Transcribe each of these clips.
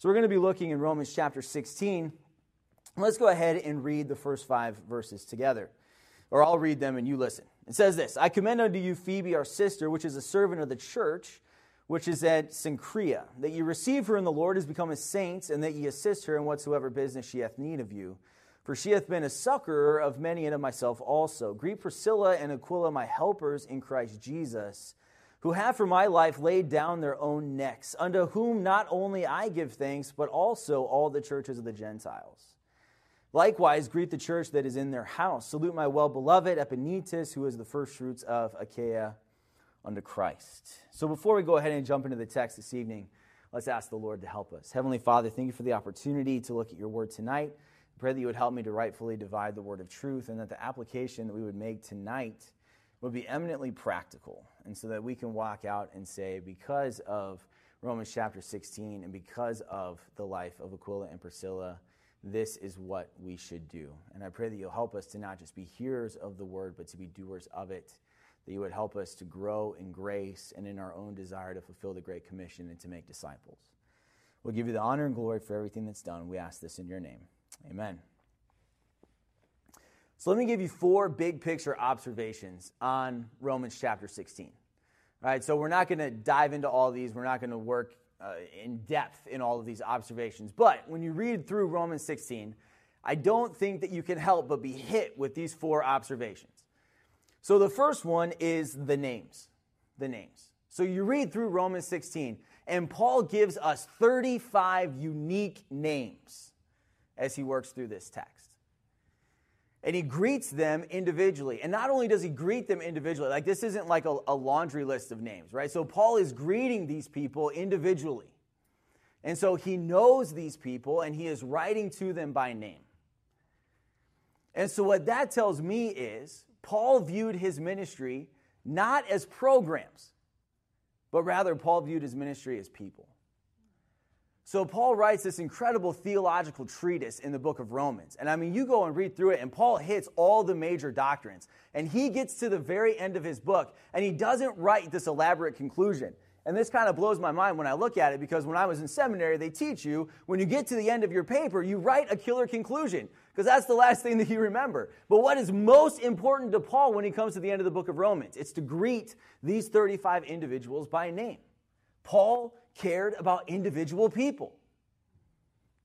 So we're going to be looking in Romans chapter 16. Let's go ahead and read the first five verses together. Or I'll read them and you listen. It says this I commend unto you Phoebe, our sister, which is a servant of the church, which is at Cenchrea, that ye receive her in the Lord as become a saint, and that ye assist her in whatsoever business she hath need of you. For she hath been a succorer of many and of myself also. Greet Priscilla and Aquila, my helpers in Christ Jesus, who have for my life laid down their own necks, unto whom not only I give thanks, but also all the churches of the Gentiles. Likewise, greet the church that is in their house. Salute my well beloved Epaenetus, who is the firstfruits of Achaia unto Christ. So before we go ahead and jump into the text this evening, let's ask the Lord to help us. Heavenly Father, thank you for the opportunity to look at your word tonight. Pray that you would help me to rightfully divide the word of truth and that the application that we would make tonight would be eminently practical and so that we can walk out and say, because of Romans chapter 16 and because of the life of Aquila and Priscilla, this is what we should do. And I pray that you'll help us to not just be hearers of the word, but to be doers of it that you would help us to grow in grace and in our own desire to fulfill the Great Commission and to make disciples. We'll give you the honor and glory for everything that's done. We ask this in your name. Amen. So let me give you four big picture observations on Romans chapter 16. All right, so we're not going to dive into all these. We're not going to work uh, in depth in all of these observations. But when you read through Romans 16, I don't think that you can help but be hit with these four observations. So the first one is the names. The names. So you read through Romans 16, and Paul gives us 35 unique names as he works through this text. And he greets them individually. And not only does he greet them individually, like this isn't like a, a laundry list of names, right? So Paul is greeting these people individually. And so he knows these people and he is writing to them by name. And so what that tells me is Paul viewed his ministry not as programs, but rather Paul viewed his ministry as people. So Paul writes this incredible theological treatise in the book of Romans. And I mean, you go and read through it, and Paul hits all the major doctrines. And he gets to the very end of his book, and he doesn't write this elaborate conclusion. And this kind of blows my mind when I look at it because when I was in seminary, they teach you when you get to the end of your paper, you write a killer conclusion because that's the last thing that you remember. But what is most important to Paul when he comes to the end of the book of Romans? It's to greet these 35 individuals by name. Paul cared about individual people.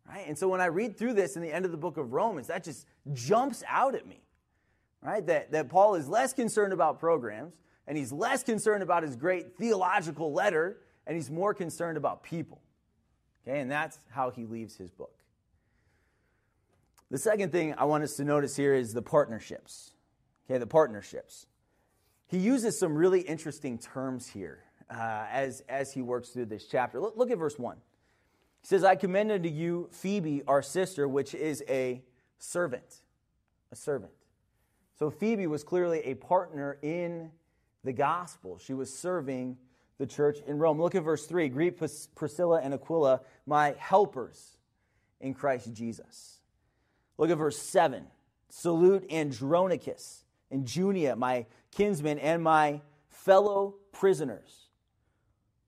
Right? And so when I read through this in the end of the book of Romans, that just jumps out at me. Right? That, that Paul is less concerned about programs, and he's less concerned about his great theological letter, and he's more concerned about people. Okay, and that's how he leaves his book. The second thing I want us to notice here is the partnerships. Okay, the partnerships. He uses some really interesting terms here uh, as, as he works through this chapter. Look, look at verse 1. He says, I commend unto you Phoebe, our sister, which is a servant. A servant. So Phoebe was clearly a partner in the gospel. She was serving the church in Rome. Look at verse 3. Greet Priscilla and Aquila, my helpers in Christ Jesus. Look at verse 7. Salute Andronicus and Junia, my kinsmen, and my fellow prisoners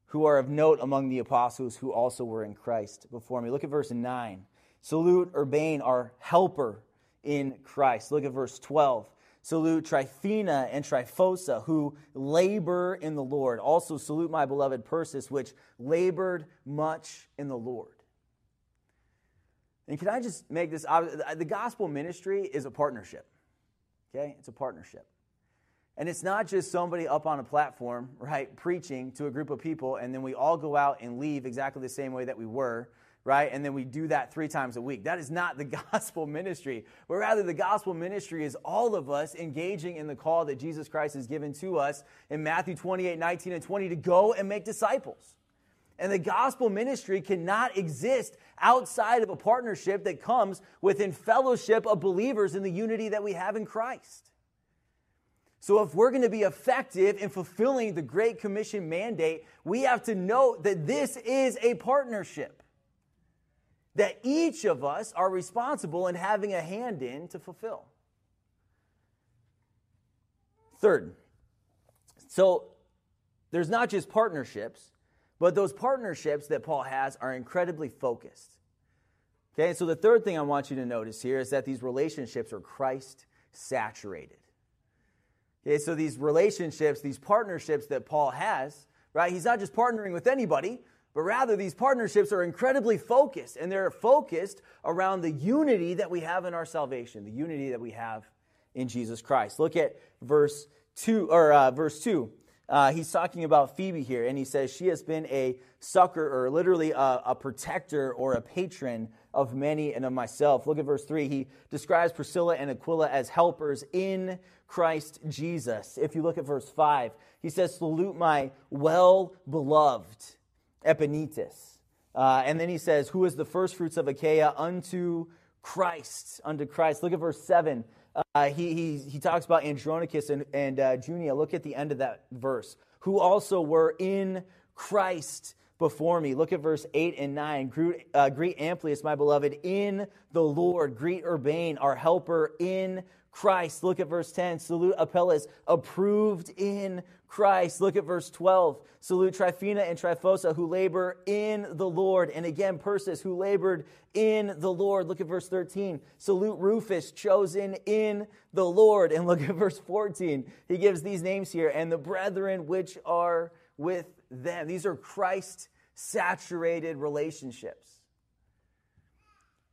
who are of note among the apostles who also were in Christ before me. Look at verse 9. Salute Urbane, our helper in Christ. Look at verse 12. Salute Tryphena and Tryphosa, who labor in the Lord. Also salute my beloved Persis, which labored much in the Lord. And can I just make this obvious? The gospel ministry is a partnership. Okay? It's a partnership. And it's not just somebody up on a platform, right, preaching to a group of people, and then we all go out and leave exactly the same way that we were, right? And then we do that three times a week. That is not the gospel ministry. But rather, the gospel ministry is all of us engaging in the call that Jesus Christ has given to us in Matthew 28 19 and 20 to go and make disciples. And the gospel ministry cannot exist outside of a partnership that comes within fellowship of believers in the unity that we have in Christ. So, if we're going to be effective in fulfilling the Great Commission mandate, we have to note that this is a partnership that each of us are responsible in having a hand in to fulfill. Third, so there's not just partnerships, But those partnerships that Paul has are incredibly focused. Okay, so the third thing I want you to notice here is that these relationships are Christ saturated. Okay, so these relationships, these partnerships that Paul has, right? He's not just partnering with anybody, but rather these partnerships are incredibly focused, and they're focused around the unity that we have in our salvation, the unity that we have in Jesus Christ. Look at verse two or uh, verse two. Uh, he's talking about Phoebe here, and he says she has been a succor, or literally a, a, protector or a patron of many and of myself. Look at verse 3. He describes Priscilla and Aquila as helpers in Christ Jesus. If you look at verse 5, he says, Salute my well beloved Epaenetus. Uh, and then he says, Who is the first fruits of Achaia unto Christ? Unto Christ. Look at verse 7. Uh, he, he, he talks about Andronicus and, and uh, Junia. Look at the end of that verse. Who also were in Christ before me. Look at verse 8 and 9. Greet, uh, greet Amplias, my beloved, in the Lord. Greet Urbane, our helper in Christ. Look at verse 10. Salute Apelles, approved in Christ. Look at verse 12. Salute Tryphena and Tryphosa, who labor in the Lord. And again, Persis, who labored in the Lord. Look at verse 13. Salute Rufus, chosen in the Lord. And look at verse 14. He gives these names here. And the brethren which are with them. These are Christ saturated relationships.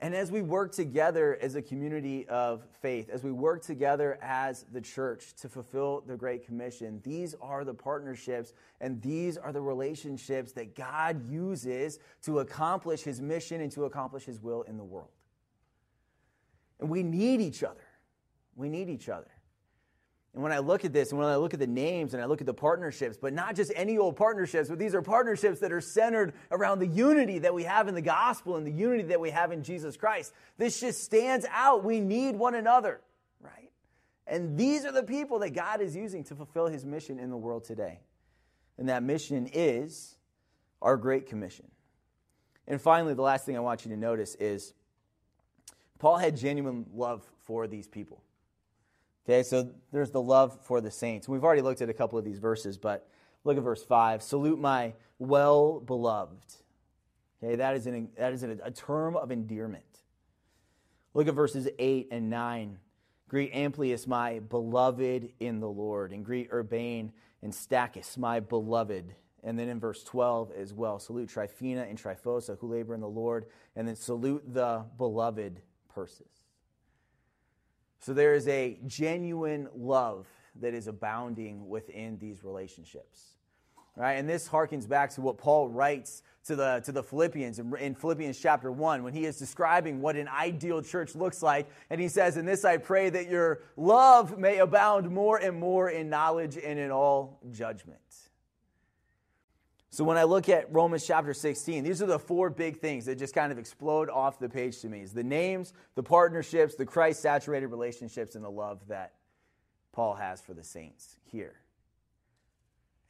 And as we work together as a community of faith, as we work together as the church to fulfill the Great Commission, these are the partnerships and these are the relationships that God uses to accomplish his mission and to accomplish his will in the world. And we need each other. We need each other. And when I look at this, and when I look at the names and I look at the partnerships, but not just any old partnerships, but these are partnerships that are centered around the unity that we have in the gospel and the unity that we have in Jesus Christ. This just stands out. We need one another, right? And these are the people that God is using to fulfill his mission in the world today. And that mission is our Great Commission. And finally, the last thing I want you to notice is Paul had genuine love for these people. Okay, so there's the love for the saints. We've already looked at a couple of these verses, but look at verse 5. Salute my well beloved. Okay, that is, an, that is a, a term of endearment. Look at verses 8 and 9. Greet Amplias, my beloved in the Lord, and greet Urbane and Stachys, my beloved. And then in verse 12 as well, salute Tryphena and Tryphosa, who labor in the Lord, and then salute the beloved Persis. So there is a genuine love that is abounding within these relationships. Right? And this harkens back to what Paul writes to the, to the Philippians in, in Philippians chapter 1 when he is describing what an ideal church looks like. And he says, In this I pray that your love may abound more and more in knowledge and in all judgment. So when I look at Romans chapter 16, these are the four big things that just kind of explode off the page to me. Is the names, the partnerships, the Christ saturated relationships, and the love that Paul has for the saints here.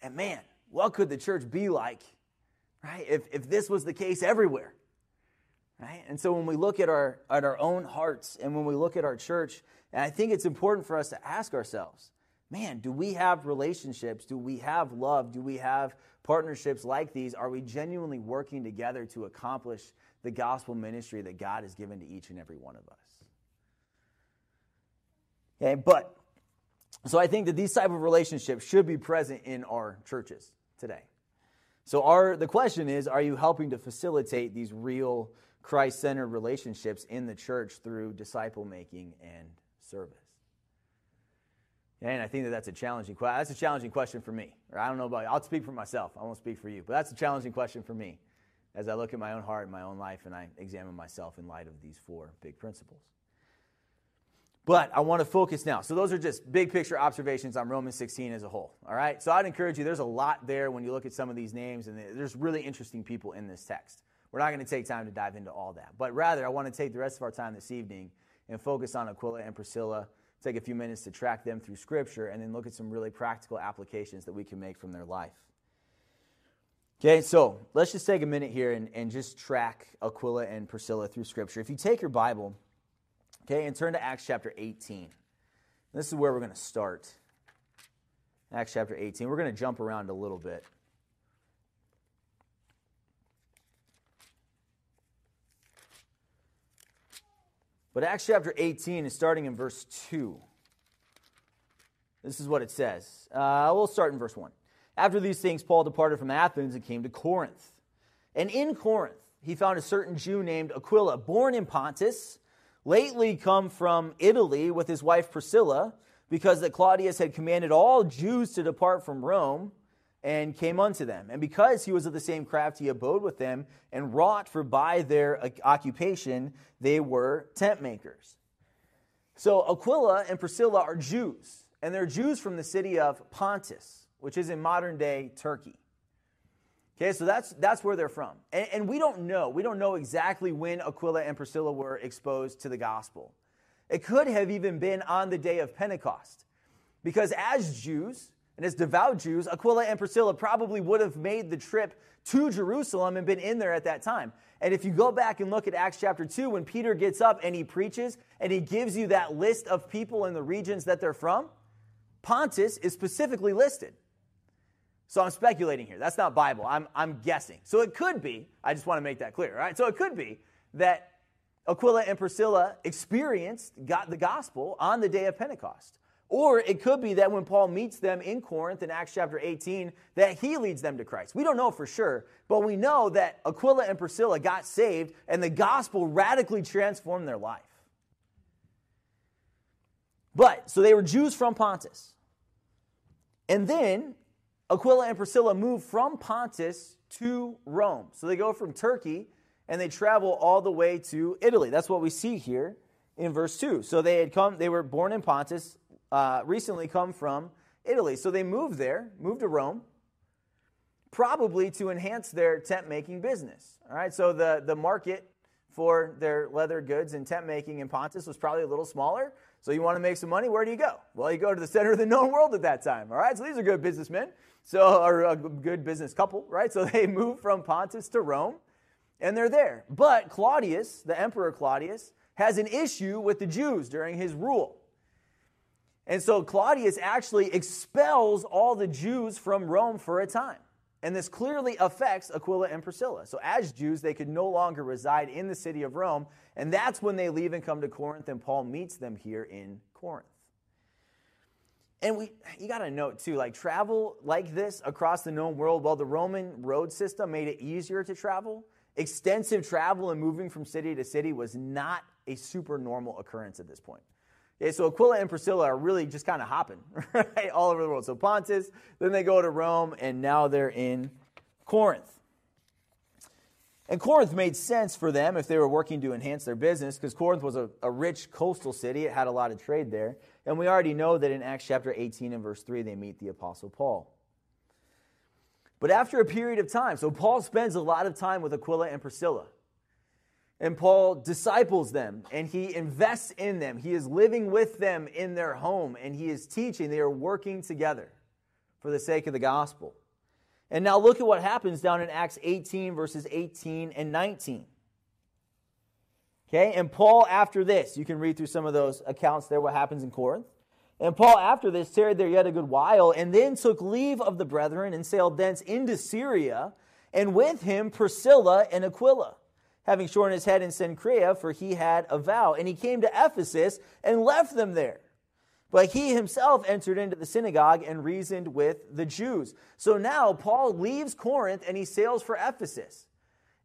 And man, what could the church be like, right? If, if this was the case everywhere. Right? And so when we look at our at our own hearts and when we look at our church, and I think it's important for us to ask ourselves, man, do we have relationships? Do we have love? Do we have partnerships like these? Are we genuinely working together to accomplish the gospel ministry that God has given to each and every one of us? Okay, but so I think that these type of relationships should be present in our churches today. So our the question is, are you helping to facilitate these real Christ-centered relationships in the church through disciple making and service? And I think that that's a challenging question. That's a challenging question for me. Or I don't know about you. I'll speak for myself. I won't speak for you. But that's a challenging question for me as I look at my own heart and my own life and I examine myself in light of these four big principles. But I want to focus now. So those are just big picture observations on Romans 16 as a whole. All right. So I'd encourage you. There's a lot there when you look at some of these names, and there's really interesting people in this text. We're not going to take time to dive into all that, but rather I want to take the rest of our time this evening and focus on Aquila and Priscilla take a few minutes to track them through Scripture and then look at some really practical applications that we can make from their life. Okay, so let's just take a minute here and, and just track Aquila and Priscilla through Scripture. If you take your Bible, okay, and turn to Acts chapter 18, this is where we're going to start. Acts chapter 18. We're going to jump around a little bit. But Acts chapter 18 is starting in verse 2. This is what it says. Uh, we'll start in verse 1. After these things, Paul departed from Athens and came to Corinth. And in Corinth, he found a certain Jew named Aquila, born in Pontus, lately come from Italy with his wife Priscilla, because that Claudius had commanded all Jews to depart from Rome, and came unto them. And because he was of the same craft, he abode with them and wrought, for by their occupation they were tent makers. So Aquila and Priscilla are Jews and they're Jews from the city of Pontus, which is in modern day Turkey. Okay, so that's, that's where they're from. And, and, we don't know. We don't know exactly when Aquila and Priscilla were exposed to the gospel. It could have even been on the day of Pentecost. Because as Jews, and as devout Jews, Aquila and Priscilla probably would have made the trip to Jerusalem and been in there at that time. And if you go back and look at Acts chapter 2, when Peter gets up and he preaches and he gives you that list of people in the regions that they're from, Pontus is specifically listed. So I'm speculating here. That's not Bible. I'm, I'm guessing. So it could be, I just want to make that clear, right? So it could be that Aquila and Priscilla experienced got the gospel on the day of Pentecost. Or it could be that when Paul meets them in Corinth in Acts chapter 18, that he leads them to Christ. We don't know for sure, but we know that Aquila and Priscilla got saved and the gospel radically transformed their life. But, so they were Jews from Pontus. And then Aquila and Priscilla move from Pontus to Rome. So they go from Turkey and they travel all the way to Italy. That's what we see here in verse 2. So they had come, they were born in Pontus, uh, recently come from Italy. So they moved there, moved to Rome, probably to enhance their tent making business. All right, so the, the market for their leather goods and tent making in Pontus was probably a little smaller. So you want to make some money? Where do you go? Well, you go to the center of the known world at that time. All right. So these are good businessmen. So or a good business couple, right? So they move from Pontus to Rome, and they're there. But Claudius, the emperor Claudius, has an issue with the Jews during his rule. And so Claudius actually expels all the Jews from Rome for a time. And this clearly affects Aquila and Priscilla. So, as Jews, they could no longer reside in the city of Rome. And that's when they leave and come to Corinth, and Paul meets them here in Corinth. And we, you got to note too, like travel like this across the known world, well, the Roman road system made it easier to travel. Extensive travel and moving from city to city was not a super normal occurrence at this point. Okay, so Aquila and Priscilla are really just kind of hopping right, all over the world. So Pontus, then they go to Rome, and now they're in Corinth. And Corinth made sense for them if they were working to enhance their business, because Corinth was a, a rich coastal city. It had a lot of trade there. And we already know that in Acts chapter 18 and verse 3, they meet the Apostle Paul. But after a period of time, so Paul spends a lot of time with Aquila and Priscilla. And Paul disciples them and he invests in them. He is living with them in their home and he is teaching. They are working together for the sake of the gospel. And now look at what happens down in Acts 18, verses 18 and 19. Okay, and Paul, after this, you can read through some of those accounts there, what happens in Corinth. And Paul, after this, tarried there yet a good while, and then took leave of the brethren and sailed thence into Syria, and with him Priscilla and Aquila having shorn his head in Cenchrea, for he had a vow. And he came to Ephesus and left them there. But he himself entered into the synagogue and reasoned with the Jews. So now Paul leaves Corinth and he sails for Ephesus.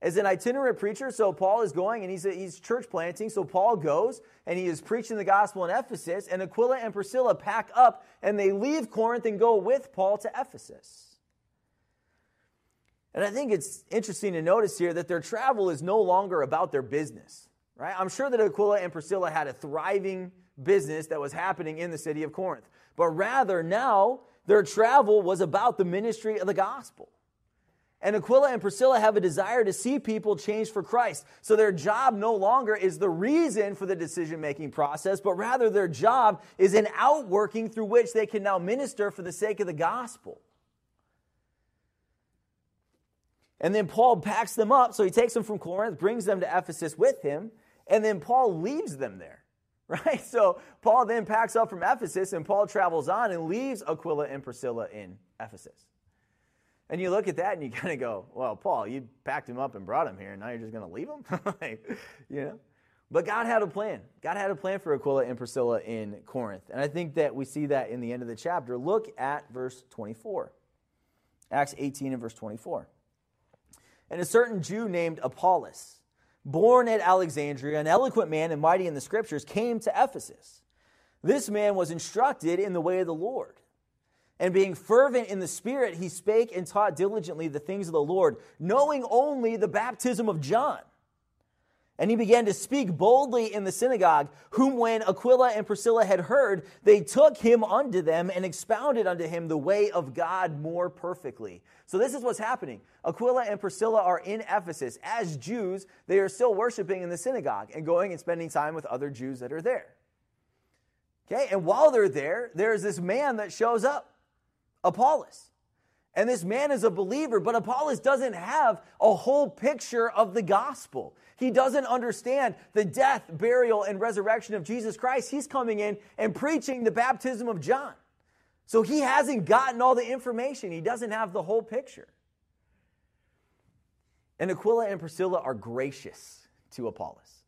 As an itinerant preacher, so Paul is going and he's, he's church planting. So Paul goes and he is preaching the gospel in Ephesus. And Aquila and Priscilla pack up and they leave Corinth and go with Paul to Ephesus. And I think it's interesting to notice here that their travel is no longer about their business, right? I'm sure that Aquila and Priscilla had a thriving business that was happening in the city of Corinth, but rather now their travel was about the ministry of the gospel. And Aquila and Priscilla have a desire to see people change for Christ. So their job no longer is the reason for the decision making process, but rather their job is an outworking through which they can now minister for the sake of the gospel. And then Paul packs them up. So he takes them from Corinth, brings them to Ephesus with him, and then Paul leaves them there. Right? So Paul then packs up from Ephesus and Paul travels on and leaves Aquila and Priscilla in Ephesus. And you look at that and you kind of go, well, Paul, you packed him up and brought him here, and now you're just going to leave him? you know? But God had a plan. God had a plan for Aquila and Priscilla in Corinth. And I think that we see that in the end of the chapter. Look at verse 24. Acts 18 and verse 24. And a certain Jew named Apollos, born at Alexandria, an eloquent man and mighty in the scriptures, came to Ephesus. This man was instructed in the way of the Lord. And being fervent in the Spirit, he spake and taught diligently the things of the Lord, knowing only the baptism of John. And he began to speak boldly in the synagogue, whom when Aquila and Priscilla had heard, they took him unto them and expounded unto him the way of God more perfectly. So this is what's happening. Aquila and Priscilla are in Ephesus. As Jews, they are still worshiping in the synagogue and going and spending time with other Jews that are there. Okay, and while they're there, there's this man that shows up, Apollos. And this man is a believer, but Apollos doesn't have a whole picture of the gospel. He doesn't understand the death, burial, and resurrection of Jesus Christ. He's coming in and preaching the baptism of John. So he hasn't gotten all the information, he doesn't have the whole picture. And Aquila and Priscilla are gracious to Apollos.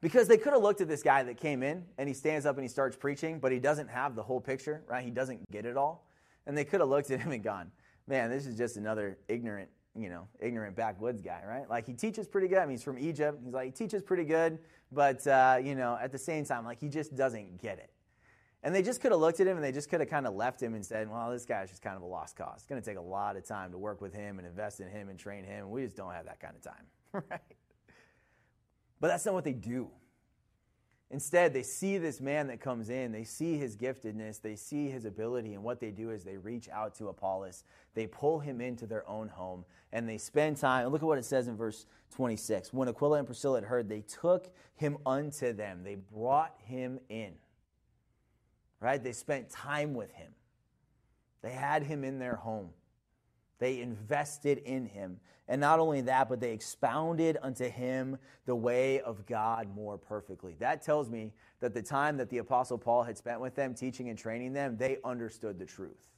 Because they could have looked at this guy that came in and he stands up and he starts preaching, but he doesn't have the whole picture, right? He doesn't get it all. And they could have looked at him and gone, man, this is just another ignorant you know, ignorant backwoods guy, right? Like he teaches pretty good. I mean, he's from Egypt. He's like, he teaches pretty good, but, uh, you know, at the same time, like he just doesn't get it. And they just could have looked at him and they just could have kind of left him and said, well, this guy's just kind of a lost cause. It's going to take a lot of time to work with him and invest in him and train him. We just don't have that kind of time, right? But that's not what they do. Instead, they see this man that comes in, they see his giftedness, they see his ability, and what they do is they reach out to Apollos. They pull him into their own home, and they spend time. Look at what it says in verse 26. When Aquila and Priscilla had heard, they took him unto them, they brought him in. Right? They spent time with him, they had him in their home. They invested in him. And not only that, but they expounded unto him the way of God more perfectly. That tells me that the time that the Apostle Paul had spent with them, teaching and training them, they understood the truth.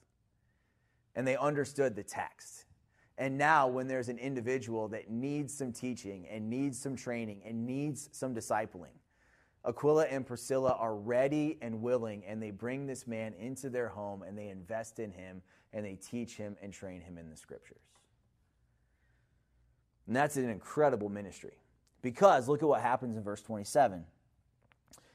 And they understood the text. And now, when there's an individual that needs some teaching and needs some training and needs some discipling, Aquila and Priscilla are ready and willing, and they bring this man into their home and they invest in him and they teach him and train him in the scriptures. And that's an incredible ministry. Because look at what happens in verse 27.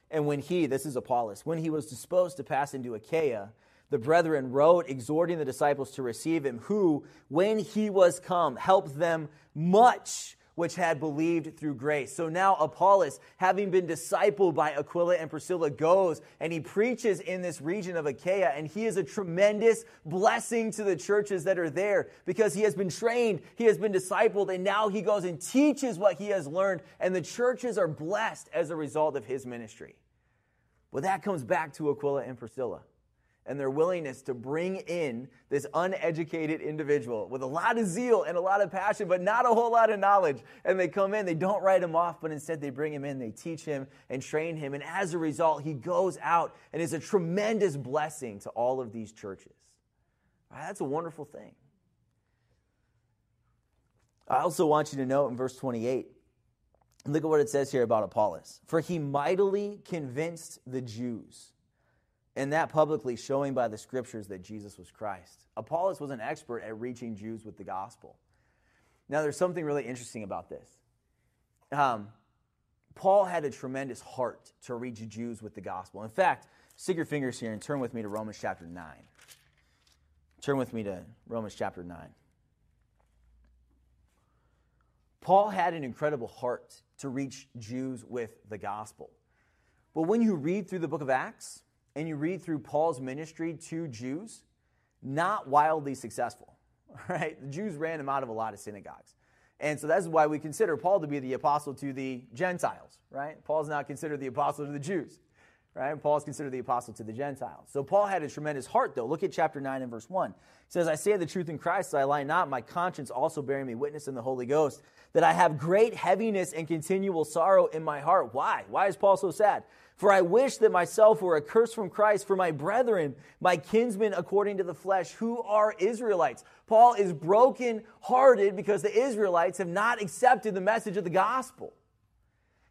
And when he, this is Apollos, when he was disposed to pass into Achaia, the brethren wrote, exhorting the disciples to receive him, who, when he was come, helped them much which had believed through grace. So now Apollos, having been discipled by Aquila and Priscilla, goes and he preaches in this region of Achaia, and he is a tremendous blessing to the churches that are there because he has been trained, he has been discipled, and now he goes and teaches what he has learned, and the churches are blessed as a result of his ministry. But that comes back to Aquila and Priscilla and their willingness to bring in this uneducated individual with a lot of zeal and a lot of passion, but not a whole lot of knowledge. And they come in, they don't write him off, but instead they bring him in, they teach him and train him. And as a result, he goes out and is a tremendous blessing to all of these churches. Right, that's a wonderful thing. I also want you to note in verse 28, look at what it says here about Apollos. For he mightily convinced the Jews and that publicly showing by the scriptures that Jesus was Christ. Apollos was an expert at reaching Jews with the gospel. Now, there's something really interesting about this. Um, Paul had a tremendous heart to reach Jews with the gospel. In fact, stick your fingers here and turn with me to Romans chapter 9. Turn with me to Romans chapter 9. Paul had an incredible heart to reach Jews with the gospel. But when you read through the book of Acts, and you read through Paul's ministry to Jews, not wildly successful. Right? The Jews ran him out of a lot of synagogues. And so that's why we consider Paul to be the apostle to the Gentiles, right? Paul's not considered the apostle to the Jews, right? Paul's considered the apostle to the Gentiles. So Paul had a tremendous heart, though. Look at chapter 9 and verse 1. It says, I say the truth in Christ, so I lie not, my conscience also bearing me witness in the Holy Ghost, that I have great heaviness and continual sorrow in my heart. Why? Why is Paul so sad? For I wish that myself were accursed from Christ for my brethren, my kinsmen according to the flesh, who are Israelites. Paul is broken hearted because the Israelites have not accepted the message of the gospel.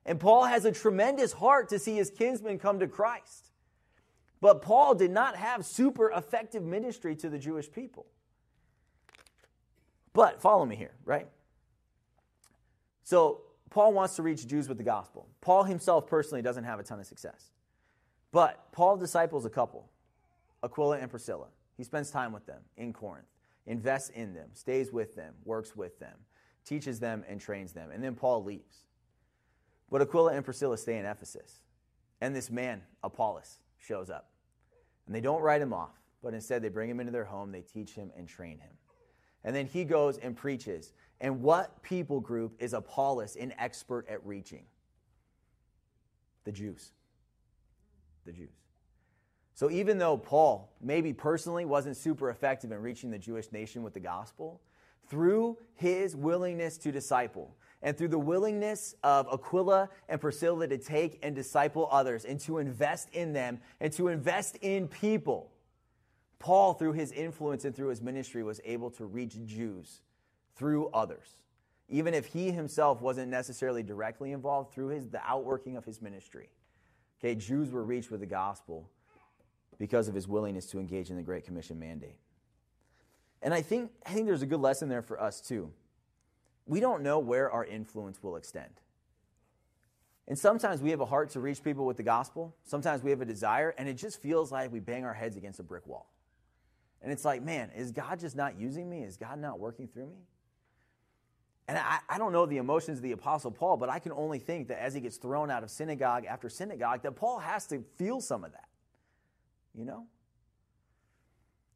And Paul has a tremendous heart to see his kinsmen come to Christ. But Paul did not have super effective ministry to the Jewish people. But follow me here, right? So, Paul wants to reach Jews with the gospel. Paul himself personally doesn't have a ton of success. But Paul disciples a couple, Aquila and Priscilla. He spends time with them in Corinth, invests in them, stays with them, works with them, teaches them, and trains them. And then Paul leaves. But Aquila and Priscilla stay in Ephesus. And this man, Apollos, shows up. And they don't write him off, but instead they bring him into their home, they teach him and train him. And then he goes and preaches. And what people group is Apollos an expert at reaching? The Jews. The Jews. So even though Paul maybe personally wasn't super effective in reaching the Jewish nation with the gospel, through his willingness to disciple, and through the willingness of Aquila and Priscilla to take and disciple others and to invest in them and to invest in people, Paul, through his influence and through his ministry, was able to reach Jews through others. Even if he himself wasn't necessarily directly involved through his, the outworking of his ministry. Okay, Jews were reached with the gospel because of his willingness to engage in the Great Commission mandate. And I think, I think there's a good lesson there for us too we don't know where our influence will extend. And sometimes we have a heart to reach people with the gospel. Sometimes we have a desire, and it just feels like we bang our heads against a brick wall. And it's like, man, is God just not using me? Is God not working through me? And I, I don't know the emotions of the Apostle Paul, but I can only think that as he gets thrown out of synagogue after synagogue, that Paul has to feel some of that. You know?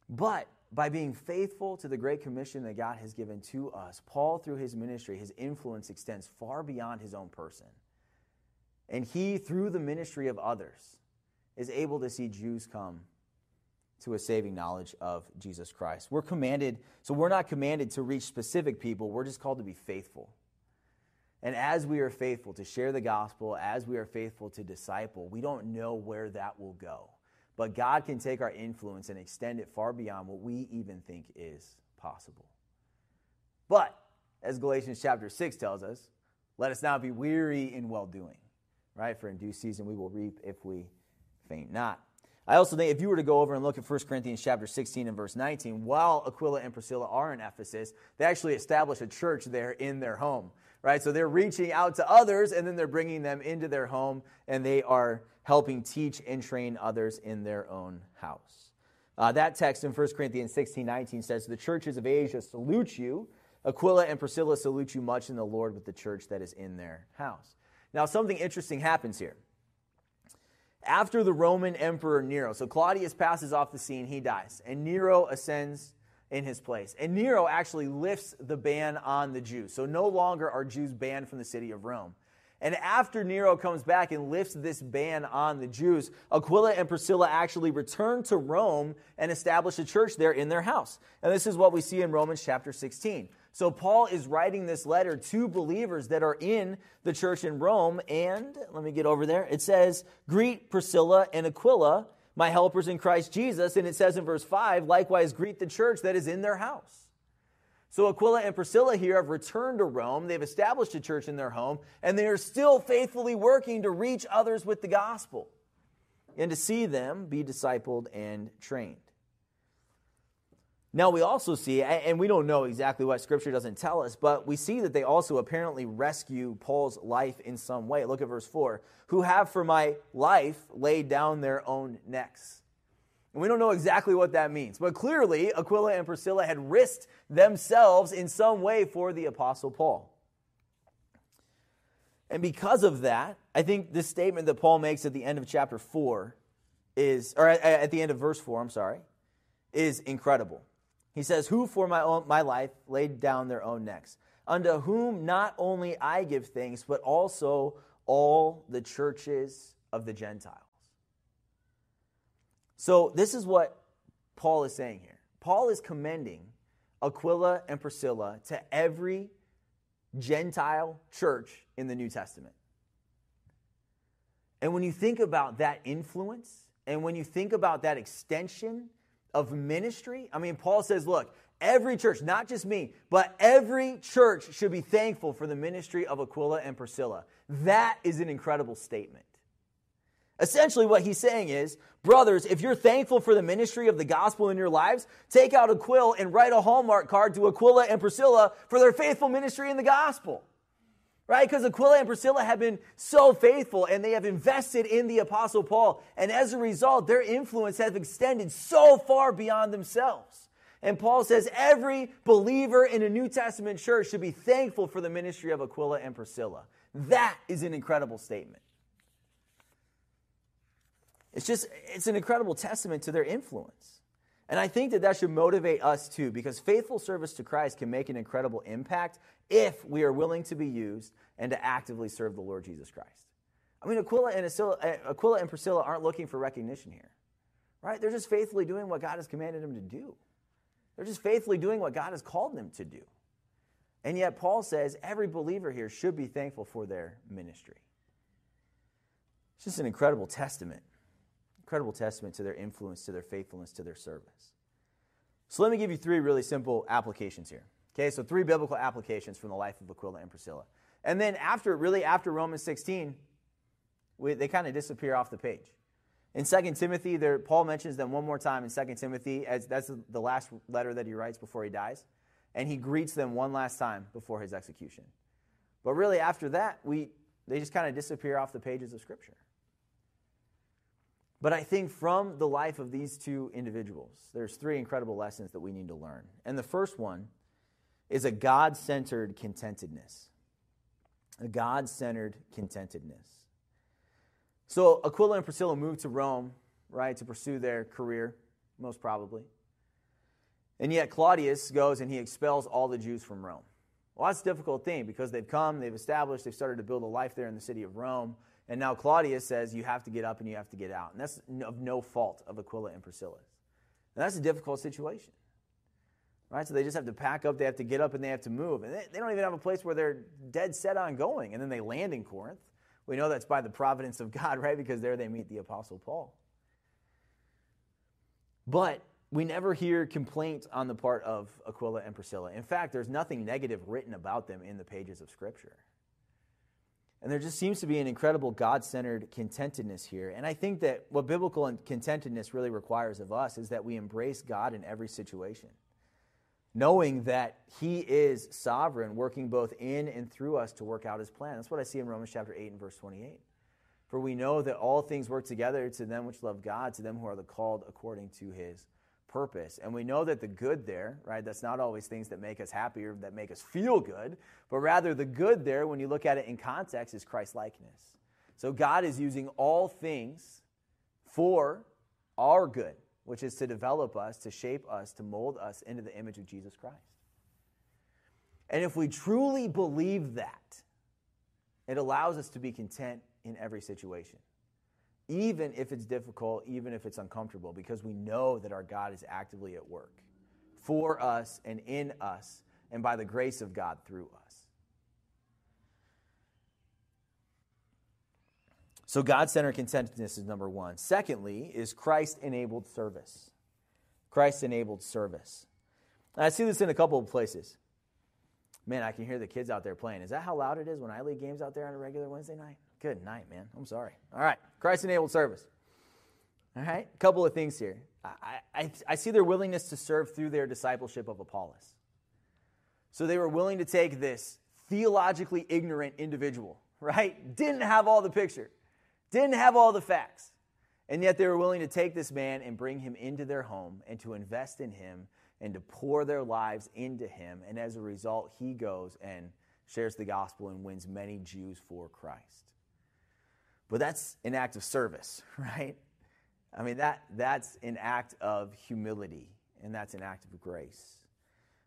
But by being faithful to the great commission that God has given to us, Paul, through his ministry, his influence extends far beyond his own person. And he, through the ministry of others, is able to see Jews come to a saving knowledge of Jesus Christ. We're commanded, so we're not commanded to reach specific people, we're just called to be faithful. And as we are faithful to share the gospel, as we are faithful to disciple, we don't know where that will go. But God can take our influence and extend it far beyond what we even think is possible. But, as Galatians chapter 6 tells us, let us not be weary in well doing, right? For in due season we will reap if we faint not. I also think if you were to go over and look at 1 Corinthians chapter 16 and verse 19, while Aquila and Priscilla are in Ephesus, they actually establish a church there in their home, right? So they're reaching out to others and then they're bringing them into their home and they are helping teach and train others in their own house. Uh, that text in 1 Corinthians 16 19 says, The churches of Asia salute you. Aquila and Priscilla salute you much in the Lord with the church that is in their house. Now, something interesting happens here. After the Roman Emperor Nero, so Claudius passes off the scene, he dies, and Nero ascends in his place. And Nero actually lifts the ban on the Jews. So no longer are Jews banned from the city of Rome. And after Nero comes back and lifts this ban on the Jews, Aquila and Priscilla actually return to Rome and establish a church there in their house. And this is what we see in Romans chapter 16. So Paul is writing this letter to believers that are in the church in Rome. And let me get over there. It says, Greet Priscilla and Aquila, my helpers in Christ Jesus. And it says in verse 5, likewise greet the church that is in their house. So Aquila and Priscilla here have returned to Rome. They've established a church in their home, and they are still faithfully working to reach others with the gospel and to see them be discipled and trained. Now, we also see, and we don't know exactly what Scripture doesn't tell us, but we see that they also apparently rescue Paul's life in some way. Look at verse 4 who have for my life laid down their own necks. And we don't know exactly what that means, but clearly Aquila and Priscilla had risked themselves in some way for the Apostle Paul. And because of that, I think this statement that Paul makes at the end of chapter 4 is, or at the end of verse 4, I'm sorry, is incredible. He says, Who for my, own, my life laid down their own necks, unto whom not only I give thanks, but also all the churches of the Gentiles. So, this is what Paul is saying here. Paul is commending Aquila and Priscilla to every Gentile church in the New Testament. And when you think about that influence, and when you think about that extension of ministry, I mean, Paul says, look, Every church, not just me, but every church should be thankful for the ministry of Aquila and Priscilla. That is an incredible statement. Essentially, what he's saying is, brothers, if you're thankful for the ministry of the gospel in your lives, take out a quill and write a Hallmark card to Aquila and Priscilla for their faithful ministry in the gospel. Right? Because Aquila and Priscilla have been so faithful and they have invested in the Apostle Paul. And as a result, their influence has extended so far beyond themselves. And Paul says every believer in a New Testament church should be thankful for the ministry of Aquila and Priscilla. That is an incredible statement. It's just, it's an incredible testament to their influence. And I think that that should motivate us too, because faithful service to Christ can make an incredible impact if we are willing to be used and to actively serve the Lord Jesus Christ. I mean, Aquila and, Priscilla, eh, Aquila and Priscilla aren't looking for recognition here, right? They're just faithfully doing what God has commanded them to do. They're just faithfully doing what God has called them to do. And yet, Paul says every believer here should be thankful for their ministry. It's just an incredible testament incredible testament to their influence, to their faithfulness, to their service. So let me give you three really simple applications here. Okay, so three biblical applications from the life of Aquila and Priscilla. And then after, really after Romans 16, we, they kind of disappear off the page. In 2 Timothy, there, Paul mentions them one more time in 2 Timothy, as that's the last letter that he writes before he dies. And he greets them one last time before his execution. But really, after that, we, they just kind of disappear off the pages of Scripture. But I think from the life of these two individuals, there's three incredible lessons that we need to learn. And the first one is a God centered contentedness. A God centered contentedness. So Aquila and Priscilla moved to Rome, right, to pursue their career, most probably. And yet Claudius goes and he expels all the Jews from Rome. Well, that's a difficult thing because they've come, they've established, they've started to build a life there in the city of Rome. And now Claudius says you have to get up and you have to get out. And that's of no fault of Aquila and Priscilla. And that's a difficult situation. Right? So they just have to pack up, they have to get up, and they have to move. And they, they don't even have a place where they're dead set on going. And then they land in Corinth. We know that's by the providence of God, right? Because there they meet the Apostle Paul. But we never hear complaint on the part of Aquila and Priscilla. In fact, there's nothing negative written about them in the pages of Scripture. And there just seems to be an incredible God centered contentedness here. And I think that what biblical contentedness really requires of us is that we embrace God in every situation, knowing that He is sovereign, working both in and through us to work out His plan. That's what I see in Romans chapter 8 and verse 28. For we know that all things work together to them which love God, to them who are the called according to His purpose. And we know that the good there, right, that's not always things that make us happy or that make us feel good, but rather the good there, when you look at it in context, is Christ likeness. So God is using all things for our good, which is to develop us, to shape us, to mold us into the image of Jesus Christ. And if we truly believe that, it allows us to be content in every situation even if it's difficult, even if it's uncomfortable, because we know that our God is actively at work for us and in us, and by the grace of God through us. So, God centered contentedness is number one. Secondly, is Christ enabled service. Christ enabled service. And I see this in a couple of places. Man, I can hear the kids out there playing. Is that how loud it is when I lead games out there on a regular Wednesday night? Good night, man. I'm sorry. All right. Christ enabled service. All right. A couple of things here. I, I, I see their willingness to serve through their discipleship of Apollos. So they were willing to take this theologically ignorant individual, right? Didn't have all the picture, didn't have all the facts. And yet they were willing to take this man and bring him into their home and to invest in him and to pour their lives into him. And as a result, he goes and shares the gospel and wins many Jews for Christ. But that's an act of service, right? I mean, that, that's an act of humility, and that's an act of grace.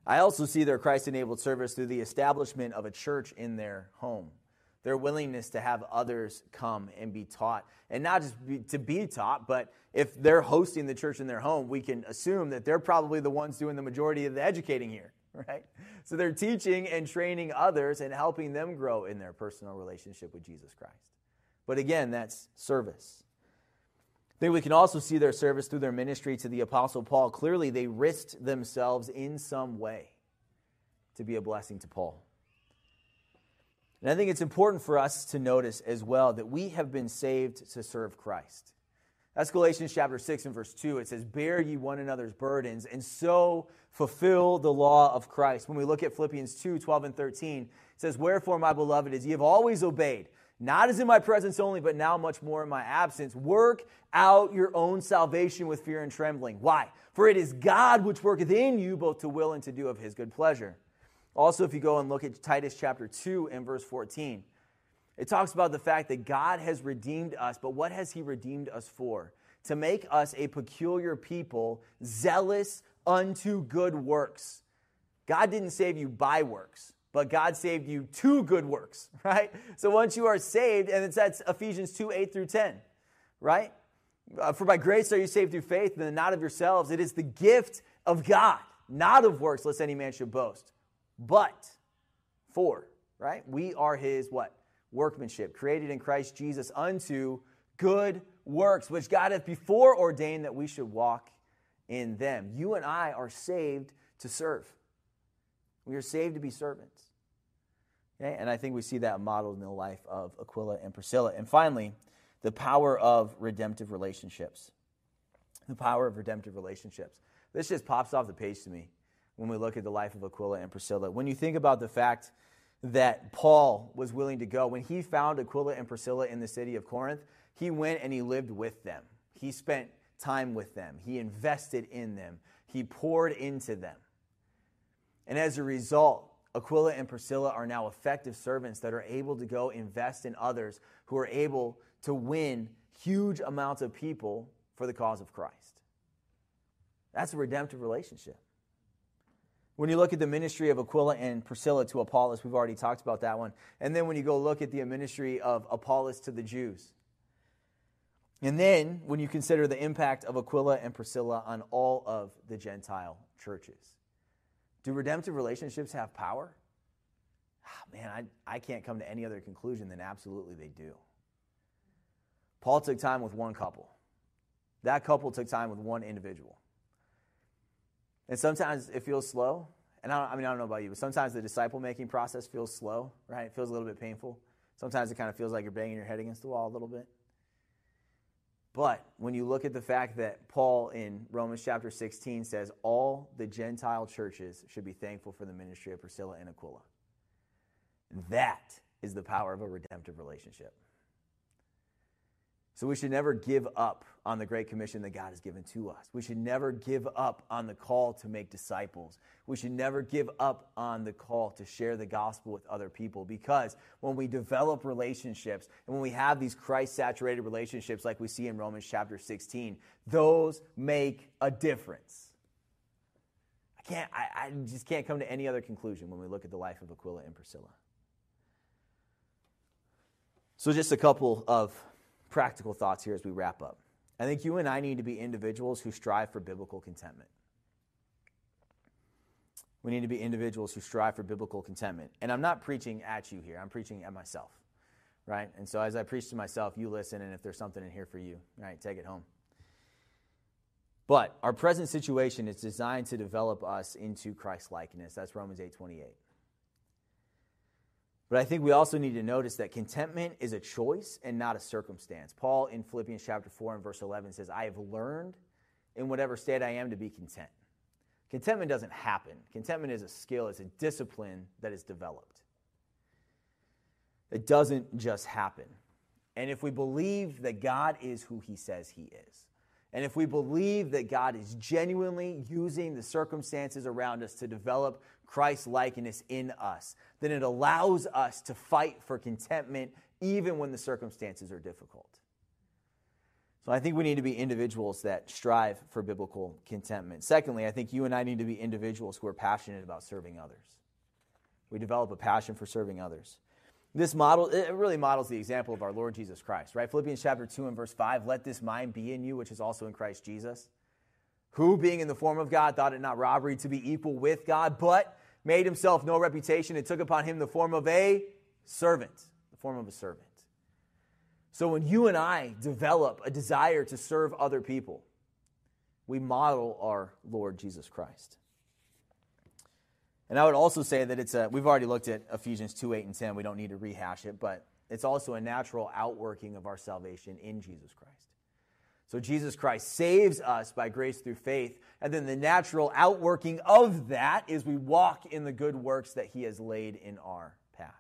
I also see their Christ enabled service through the establishment of a church in their home. Their willingness to have others come and be taught. And not just be, to be taught, but if they're hosting the church in their home, we can assume that they're probably the ones doing the majority of the educating here, right? So they're teaching and training others and helping them grow in their personal relationship with Jesus Christ. But again, that's service. I think we can also see their service through their ministry to the Apostle Paul. Clearly, they risked themselves in some way to be a blessing to Paul. And I think it's important for us to notice as well that we have been saved to serve Christ. That's Galatians chapter 6 and verse 2. It says, Bear ye one another's burdens, and so fulfill the law of Christ. When we look at Philippians 2 12 and 13, it says, Wherefore, my beloved, as ye have always obeyed, not as in my presence only, but now much more in my absence, work out your own salvation with fear and trembling. Why? For it is God which worketh in you both to will and to do of his good pleasure. Also, if you go and look at Titus chapter 2 and verse 14, it talks about the fact that God has redeemed us, but what has He redeemed us for? To make us a peculiar people, zealous unto good works. God didn't save you by works, but God saved you to good works, right? So once you are saved, and it's that's Ephesians 2 8 through 10, right? Uh, for by grace are you saved through faith, and not of yourselves. It is the gift of God, not of works, lest any man should boast. But for, right? We are his what? workmanship, created in Christ Jesus unto good works, which God hath before ordained that we should walk in them. You and I are saved to serve. We are saved to be servants. Okay? And I think we see that modeled in the life of Aquila and Priscilla. And finally, the power of redemptive relationships. The power of redemptive relationships. This just pops off the page to me when we look at the life of Aquila and Priscilla. When you think about the fact that Paul was willing to go. When he found Aquila and Priscilla in the city of Corinth, he went and he lived with them. He spent time with them. He invested in them. He poured into them. And as a result, Aquila and Priscilla are now effective servants that are able to go invest in others who are able to win huge amounts of people for the cause of Christ. That's a redemptive relationship. When you look at the ministry of Aquila and Priscilla to Apollos, we've already talked about that one. And then when you go look at the ministry of Apollos to the Jews. And then when you consider the impact of Aquila and Priscilla on all of the Gentile churches. Do redemptive relationships have power? Oh, man, I, I can't come to any other conclusion than absolutely they do. Paul took time with one couple. That couple took time with one individual. And sometimes it feels slow. And I, I mean, I don't know about you, but sometimes the disciple making process feels slow, right? It feels a little bit painful. Sometimes it kind of feels like you're banging your head against the wall a little bit. But when you look at the fact that Paul in Romans chapter 16 says all the Gentile churches should be thankful for the ministry of Priscilla and Aquila, that is the power of a redemptive relationship. So we should never give up on the great commission that God has given to us. We should never give up on the call to make disciples. We should never give up on the call to share the gospel with other people because when we develop relationships and when we have these Christ saturated relationships like we see in Romans chapter 16, those make a difference. I can't, I, I just can't come to any other conclusion when we look at the life of Aquila and Priscilla. So, just a couple of practical thoughts here as we wrap up. I think you and I need to be individuals who strive for biblical contentment. We need to be individuals who strive for biblical contentment. And I'm not preaching at you here, I'm preaching at myself, right? And so as I preach to myself, you listen, and if there's something in here for you, right, take it home. But our present situation is designed to develop us into Christ likeness. That's Romans 8 28. But I think we also need to notice that contentment is a choice and not a circumstance. Paul in Philippians chapter 4 and verse 11 says, I have learned in whatever state I am to be content. Contentment doesn't happen. Contentment is a skill, it's a discipline that is developed. It doesn't just happen. And if we believe that God is who he says he is, and if we believe that God is genuinely using the circumstances around us to develop Christ likeness in us, then it allows us to fight for contentment even when the circumstances are difficult. So I think we need to be individuals that strive for biblical contentment. Secondly, I think you and I need to be individuals who are passionate about serving others. We develop a passion for serving others. This model, it really models the example of our Lord Jesus Christ, right? Philippians chapter 2 and verse 5 let this mind be in you, which is also in Christ Jesus, who, being in the form of God, thought it not robbery to be equal with God, but made himself no reputation and took upon him the form of a servant, the form of a servant. So when you and I develop a desire to serve other people, we model our Lord Jesus Christ. And I would also say that it's a, we've already looked at Ephesians 2 8 and 10. We don't need to rehash it, but it's also a natural outworking of our salvation in Jesus Christ. So Jesus Christ saves us by grace through faith. And then the natural outworking of that is we walk in the good works that he has laid in our path.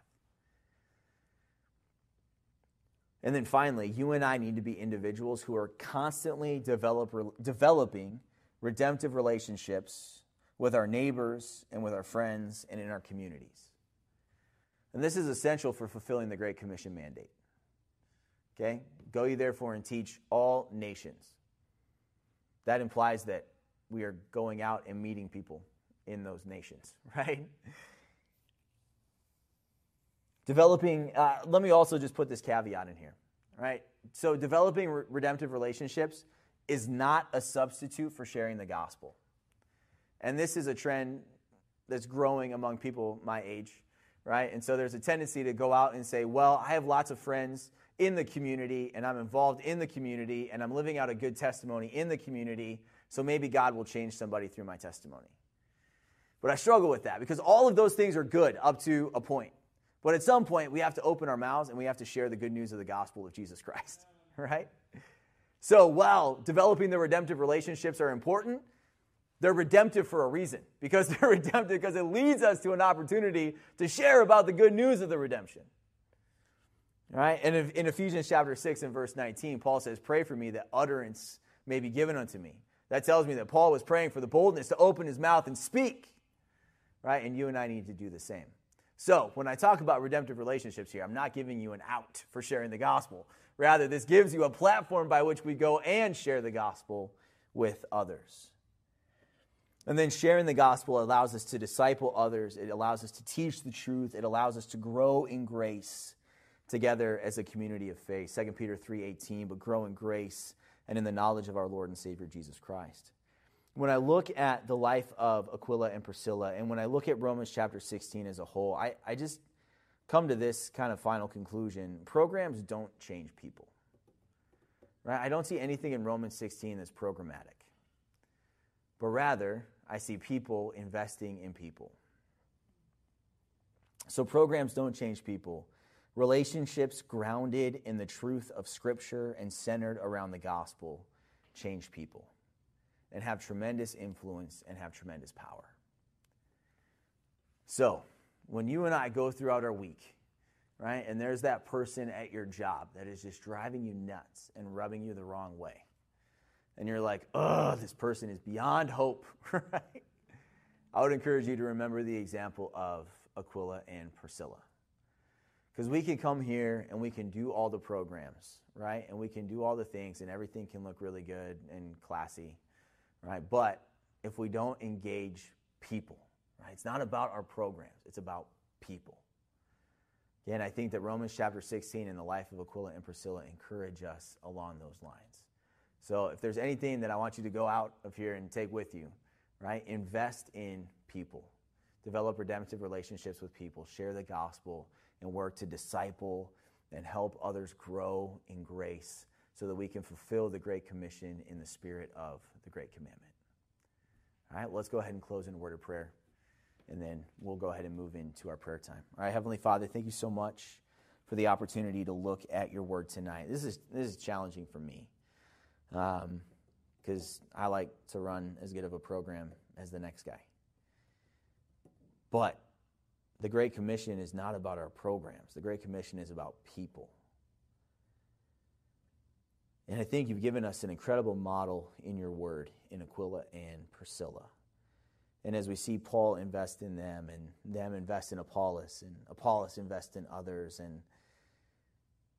And then finally, you and I need to be individuals who are constantly develop, developing redemptive relationships with our neighbors and with our friends and in our communities. And this is essential for fulfilling the Great Commission mandate. Okay? Go ye therefore and teach all nations. That implies that we are going out and meeting people in those nations, right? Developing, uh, let me also just put this caveat in here, right? So, developing re- redemptive relationships is not a substitute for sharing the gospel. And this is a trend that's growing among people my age, right? And so there's a tendency to go out and say, well, I have lots of friends in the community and I'm involved in the community and I'm living out a good testimony in the community, so maybe God will change somebody through my testimony. But I struggle with that because all of those things are good up to a point. But at some point, we have to open our mouths and we have to share the good news of the gospel of Jesus Christ, right? So while developing the redemptive relationships are important, they're redemptive for a reason because they're redemptive because it leads us to an opportunity to share about the good news of the redemption. Right? And in Ephesians chapter 6 and verse 19, Paul says, Pray for me that utterance may be given unto me. That tells me that Paul was praying for the boldness to open his mouth and speak. Right? And you and I need to do the same. So, when I talk about redemptive relationships here, I'm not giving you an out for sharing the gospel. Rather, this gives you a platform by which we go and share the gospel with others. And then sharing the gospel allows us to disciple others. It allows us to teach the truth. It allows us to grow in grace together as a community of faith. 2 Peter 3:18, but grow in grace and in the knowledge of our Lord and Savior Jesus Christ. When I look at the life of Aquila and Priscilla, and when I look at Romans chapter 16 as a whole, I, I just come to this kind of final conclusion. Programs don't change people. Right? I don't see anything in Romans 16 that's programmatic. But rather, I see people investing in people. So programs don't change people. Relationships grounded in the truth of Scripture and centered around the gospel change people and have tremendous influence and have tremendous power. So, when you and I go throughout our week, right, and there's that person at your job that is just driving you nuts and rubbing you the wrong way, and you're like, oh, this person is beyond hope, right? I would encourage you to remember the example of Aquila and Priscilla. Because we can come here and we can do all the programs, right? And we can do all the things and everything can look really good and classy, right? But if we don't engage people, right? It's not about our programs, it's about people. Again, I think that Romans chapter 16 and the life of Aquila and Priscilla encourage us along those lines. So if there's anything that I want you to go out of here and take with you, right? Invest in people. Develop redemptive relationships with people. Share the gospel and work to disciple and help others grow in grace so that we can fulfill the Great Commission in the spirit of the Great Commandment. All right, let's go ahead and close in a word of prayer, and then we'll go ahead and move into our prayer time. All right, Heavenly Father, thank you so much for the opportunity to look at your word tonight. This is, this is challenging for me Um, because um, I like to run as good of a program as the next guy. But the Great Commission is not about our programs, the Great Commission is about people. And I think you've given us an incredible model in your word in Aquila and Priscilla. And as we see Paul invest in them and them invest in Apollos and Apollos invest in others, and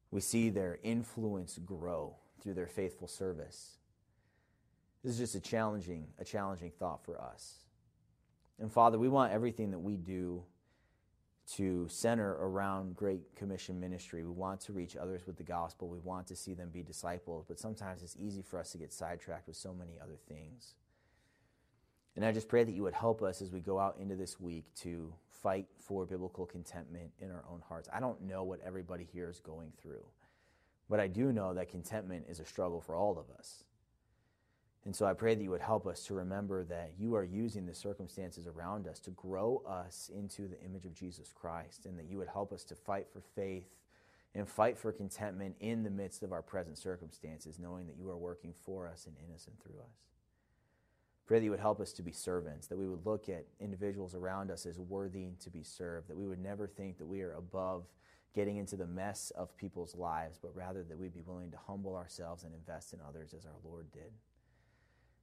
we see their influence grow through their faithful service. This is just a challenging, a challenging thought for us. And Father, we want everything that we do to center around Great Commission ministry. We want to reach others with the gospel. We want to see them be discipled, but sometimes it's easy for us to get sidetracked with so many other things. And I just pray that you would help us as we go out into this week to fight for biblical contentment in our own hearts. I don't know what everybody here is going through, But I do know that contentment is a struggle for all of us. And so I pray that you would help us to remember that you are using the circumstances around us to grow us into the image of Jesus Christ, and that you would help us to fight for faith and fight for contentment in the midst of our present circumstances, knowing that you are working for us and in us and through us. Pray that you would help us to be servants, that we would look at individuals around us as worthy to be served, that we would never think that we are above getting into the mess of people's lives, but rather that we'd be willing to humble ourselves and invest in others as our Lord did.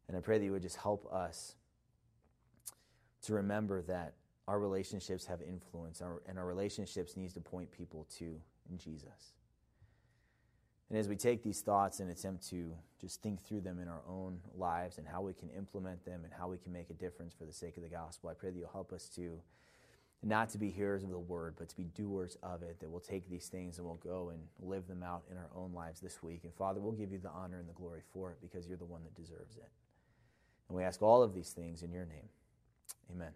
And I pray that you would just help us to remember that our relationships have influence, and our relationships needs to point people to in Jesus. And as we take these thoughts and attempt to just think through them in our own lives and how we can implement them and how we can make a difference for the sake of the gospel, I pray that you'll help us to not to be hearers of the word, but to be doers of it, that we'll take these things and we'll go and live them out in our own lives this week. And Father, we'll give you the honor and the glory for it because you're the one that deserves it. And we ask all of these things in your name. Amen.